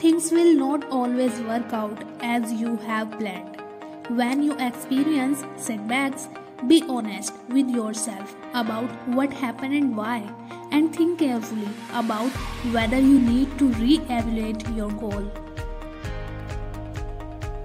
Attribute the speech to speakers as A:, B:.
A: things will not always work out as you have planned. When you experience setbacks, be honest with yourself about what happened and why, and think carefully about whether you need to re evaluate your goal.